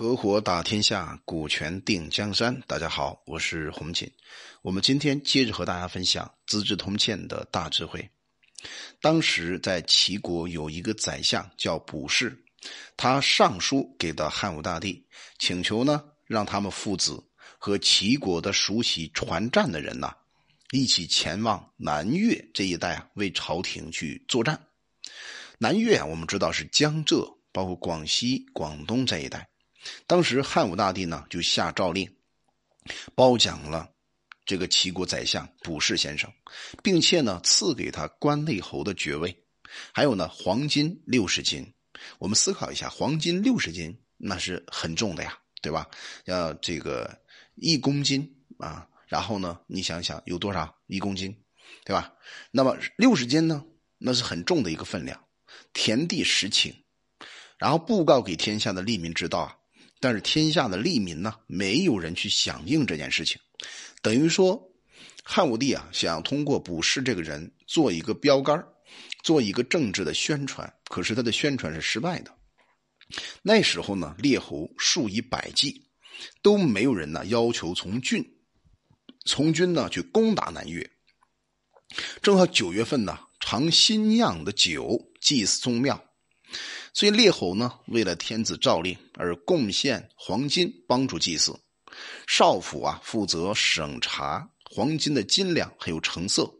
合伙打天下，股权定江山。大家好，我是洪锦。我们今天接着和大家分享《资治通鉴》的大智慧。当时在齐国有一个宰相叫卜氏，他上书给到汉武大帝，请求呢让他们父子和齐国的熟悉传战的人呐，一起前往南越这一带啊，为朝廷去作战。南越啊，我们知道是江浙，包括广西、广东这一带。当时汉武大帝呢，就下诏令，褒奖了这个齐国宰相卜氏先生，并且呢，赐给他关内侯的爵位，还有呢，黄金六十斤。我们思考一下，黄金六十斤那是很重的呀，对吧？要这个一公斤啊，然后呢，你想想有多少一公斤，对吧？那么六十斤呢，那是很重的一个分量。田地十顷，然后布告给天下的利民之道啊。但是天下的利民呢，没有人去响应这件事情，等于说，汉武帝啊，想通过卜氏这个人做一个标杆做一个政治的宣传，可是他的宣传是失败的。那时候呢，列侯数以百计，都没有人呢要求从军，从军呢去攻打南越。正好九月份呢，尝新酿的酒，祭祀宗庙。所以列侯呢，为了天子诏令而贡献黄金帮助祭祀。少府啊，负责审查黄金的斤两还有成色。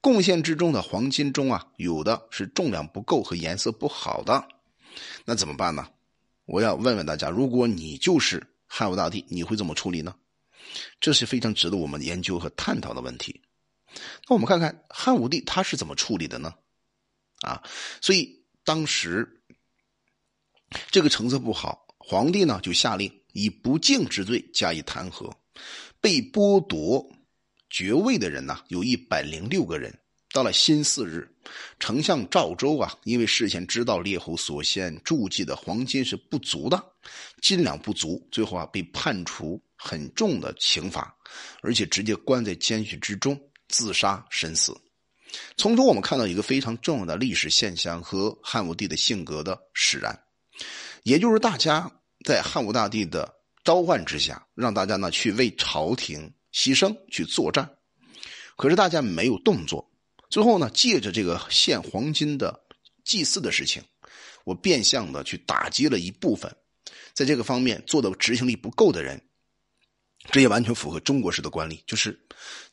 贡献之中的黄金中啊，有的是重量不够和颜色不好的，那怎么办呢？我要问问大家，如果你就是汉武大帝，你会怎么处理呢？这是非常值得我们研究和探讨的问题。那我们看看汉武帝他是怎么处理的呢？啊，所以当时。这个成色不好，皇帝呢就下令以不敬之罪加以弹劾。被剥夺爵位的人呢有一百零六个人。到了辛巳日，丞相赵州啊，因为事先知道列侯所献铸记的黄金是不足的，斤两不足，最后啊被判处很重的刑罚，而且直接关在监狱之中自杀身死。从中我们看到一个非常重要的历史现象和汉武帝的性格的使然。也就是大家在汉武大帝的召唤之下，让大家呢去为朝廷牺牲去作战，可是大家没有动作。最后呢，借着这个献黄金的祭祀的事情，我变相的去打击了一部分在这个方面做的执行力不够的人。这也完全符合中国式的管理，就是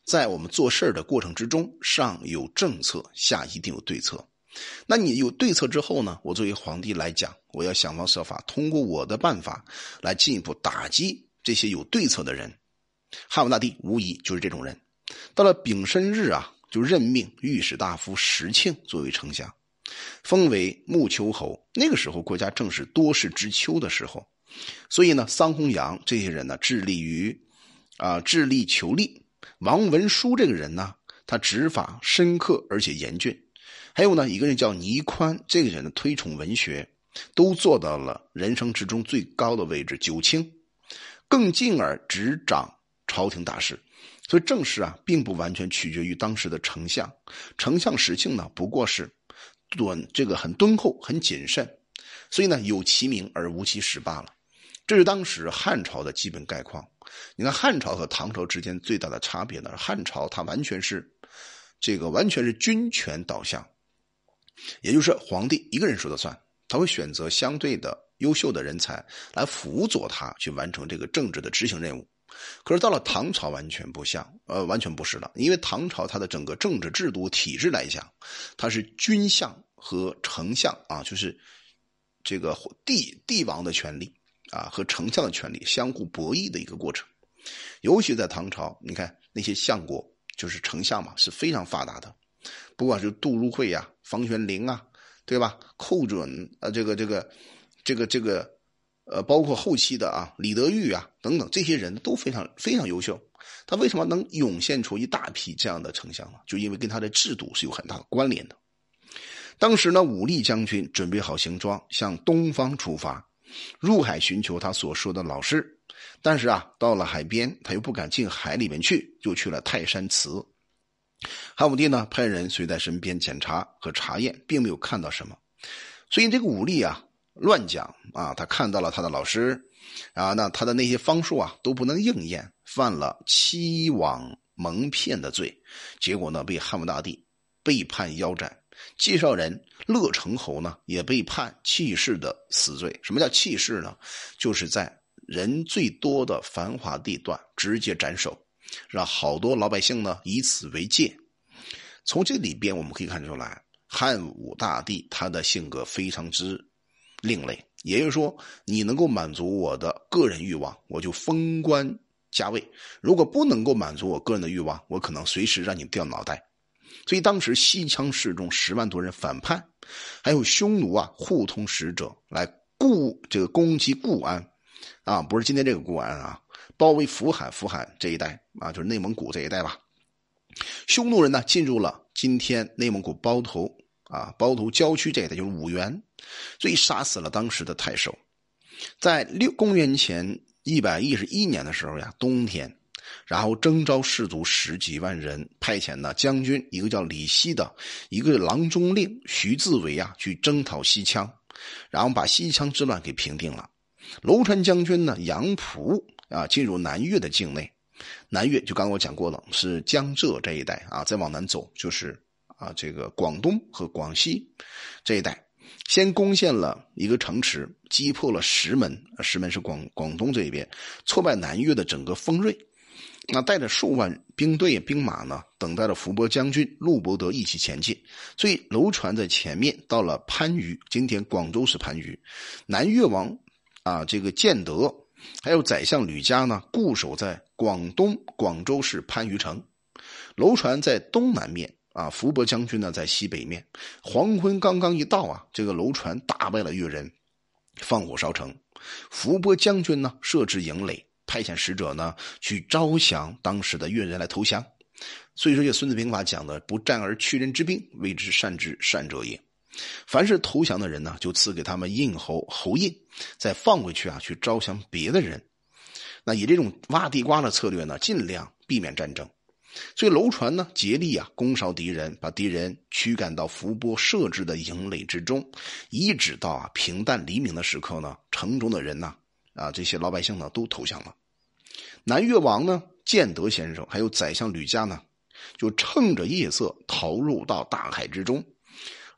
在我们做事的过程之中，上有政策，下一定有对策。那你有对策之后呢？我作为皇帝来讲，我要想方设法，通过我的办法来进一步打击这些有对策的人。汉武大帝无疑就是这种人。到了丙申日啊，就任命御史大夫石庆作为丞相，封为穆丘侯。那个时候国家正是多事之秋的时候，所以呢，桑弘羊这些人呢，致力于啊，致力求利。王文书这个人呢，他执法深刻而且严峻。还有呢，一个人叫倪宽，这个人呢推崇文学，都做到了人生之中最高的位置，九卿，更进而执掌朝廷大事。所以政事啊，并不完全取决于当时的丞相。丞相史庆呢，不过是敦这个很敦厚、很谨慎，所以呢有其名而无其实罢了。这是当时汉朝的基本概况。你看汉朝和唐朝之间最大的差别呢，汉朝它完全是这个完全是军权导向。也就是皇帝一个人说了算，他会选择相对的优秀的人才来辅佐他去完成这个政治的执行任务。可是到了唐朝完全不像，呃，完全不是了。因为唐朝它的整个政治制度体制来讲，它是君相和丞相啊，就是这个帝帝王的权利啊和丞相的权利相互博弈的一个过程。尤其在唐朝，你看那些相国就是丞相嘛，是非常发达的。不管是杜如晦呀、房玄龄啊，对吧？寇准啊，这个、这个、这个、这个，呃，包括后期的啊，李德裕啊等等，这些人都非常非常优秀。他为什么能涌现出一大批这样的丞相呢？就因为跟他的制度是有很大的关联的。当时呢，武力将军准备好行装，向东方出发，入海寻求他所说的老师。但是啊，到了海边，他又不敢进海里面去，就去了泰山祠。汉武帝呢，派人随在身边检查和查验，并没有看到什么，所以这个武力啊，乱讲啊，他看到了他的老师啊，那他的那些方术啊都不能应验，犯了欺罔蒙骗的罪，结果呢被汉武大帝被判腰斩。介绍人乐成侯呢也被判弃市的死罪。什么叫弃市呢？就是在人最多的繁华地段直接斩首，让好多老百姓呢以此为戒。从这里边我们可以看出来，汉武大帝他的性格非常之另类。也就是说，你能够满足我的个人欲望，我就封官加位；如果不能够满足我个人的欲望，我可能随时让你掉脑袋。所以当时西羌士众十万多人反叛，还有匈奴啊互通使者来固这个攻击固安，啊，不是今天这个固安啊，包围福海，福海这一带啊，就是内蒙古这一带吧。匈奴人呢进入了今天内蒙古包头啊，包头郊区这一带，就是五原，所以杀死了当时的太守。在六公元前一百一十一年的时候呀，冬天。然后征召士卒十几万人，派遣呢将军一个叫李希的，一个郎中令徐自为啊去征讨西羌，然后把西羌之乱给平定了。楼川将军呢杨仆啊进入南越的境内，南越就刚刚我讲过了，是江浙这一带啊，再往南走就是啊这个广东和广西这一带，先攻陷了一个城池，击破了石门，石门是广广东这一边，挫败南越的整个锋锐。那带着数万兵队兵马呢，等待着伏波将军陆伯德一起前进。所以楼船在前面到了番禺，今天广州市番禺。南越王啊，这个建德，还有宰相吕嘉呢，固守在广东广州市番禺城。楼船在东南面啊，伏波将军呢在西北面。黄昏刚刚一到啊，这个楼船打败了越人，放火烧城。伏波将军呢设置营垒。派遣使者呢去招降当时的越人来投降，所以说这《孙子兵法》讲的“不战而屈人之兵，谓之善之善者也”。凡是投降的人呢，就赐给他们印侯侯印，再放回去啊，去招降别的人。那以这种挖地瓜的策略呢，尽量避免战争。所以楼船呢竭力啊攻烧敌人，把敌人驱赶到伏波设置的营垒之中，一直到啊平淡黎明的时刻呢，城中的人呢啊这些老百姓呢都投降了。南越王呢，建德先生还有宰相吕嘉呢，就趁着夜色逃入到大海之中，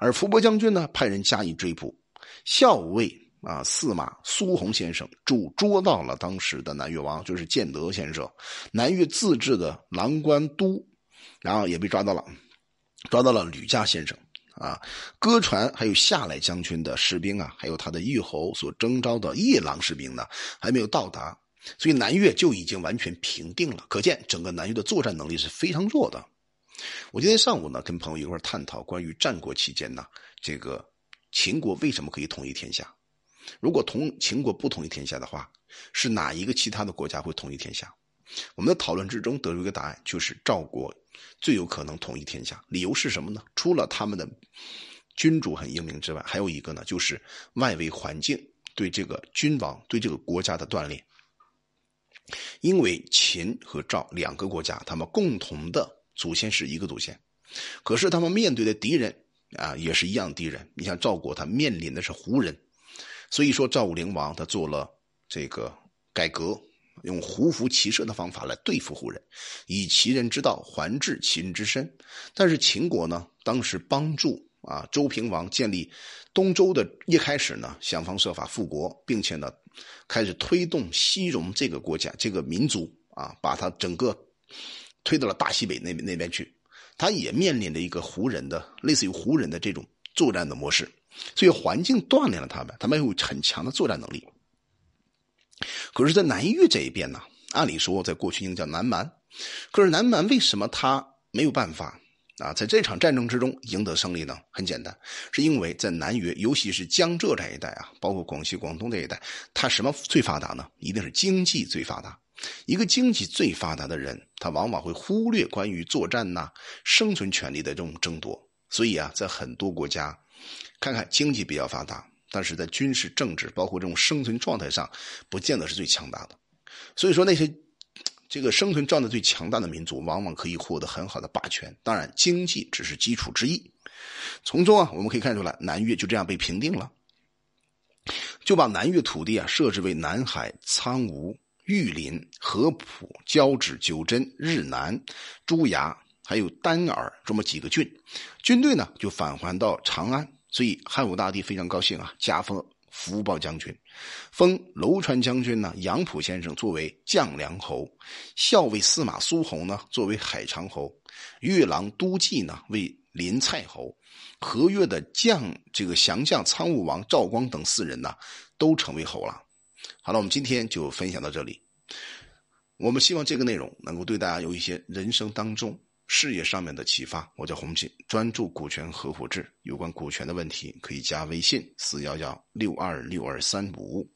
而伏波将军呢，派人加以追捕。校尉啊，司马苏洪先生主捉到了当时的南越王，就是建德先生，南越自治的郎官都，然后也被抓到了，抓到了吕嘉先生啊，歌传还有下来将军的士兵啊，还有他的御侯所征召的夜郎士兵呢，还没有到达。所以南越就已经完全平定了，可见整个南越的作战能力是非常弱的。我今天上午呢，跟朋友一块探讨关于战国期间呢，这个秦国为什么可以统一天下？如果同秦国不统一天下的话，是哪一个其他的国家会统一天下？我们的讨论之中得出一个答案，就是赵国最有可能统一天下。理由是什么呢？除了他们的君主很英明之外，还有一个呢，就是外围环境对这个君王对这个国家的锻炼。因为秦和赵两个国家，他们共同的祖先是一个祖先，可是他们面对的敌人啊，也是一样敌人。你像赵国，他面临的是胡人，所以说赵武灵王他做了这个改革，用胡服骑射的方法来对付胡人，以其人之道还治其人之身。但是秦国呢，当时帮助啊周平王建立东周的一开始呢，想方设法复国，并且呢。开始推动西戎这个国家、这个民族啊，把它整个推到了大西北那那边去。他也面临着一个胡人的类似于胡人的这种作战的模式，所以环境锻炼了他们，他们有很强的作战能力。可是，在南越这一边呢，按理说在过去应该叫南蛮，可是南蛮为什么他没有办法？啊，在这场战争之中赢得胜利呢，很简单，是因为在南越，尤其是江浙这一带啊，包括广西、广东这一带，它什么最发达呢？一定是经济最发达。一个经济最发达的人，他往往会忽略关于作战呐、生存权利的这种争夺。所以啊，在很多国家，看看经济比较发达，但是在军事、政治，包括这种生存状态上，不见得是最强大的。所以说那些。这个生存状态最强大的民族，往往可以获得很好的霸权。当然，经济只是基础之一。从中啊，我们可以看出来，南越就这样被平定了。就把南越土地啊设置为南海、苍梧、玉林、合浦、交趾、九真、日南、朱崖，还有丹耳这么几个郡，军队呢就返还到长安。所以汉武大帝非常高兴啊，加封福报将军，封楼川将军呢杨浦先生作为将梁侯，校尉司马苏侯呢作为海长侯，越郎都记呢为临蔡侯。合约的将这个降将苍梧王赵光等四人呢，都成为侯了。好了，我们今天就分享到这里。我们希望这个内容能够对大家有一些人生当中、事业上面的启发。我叫洪锦，专注股权合伙制，有关股权的问题可以加微信四幺幺六二六二三五。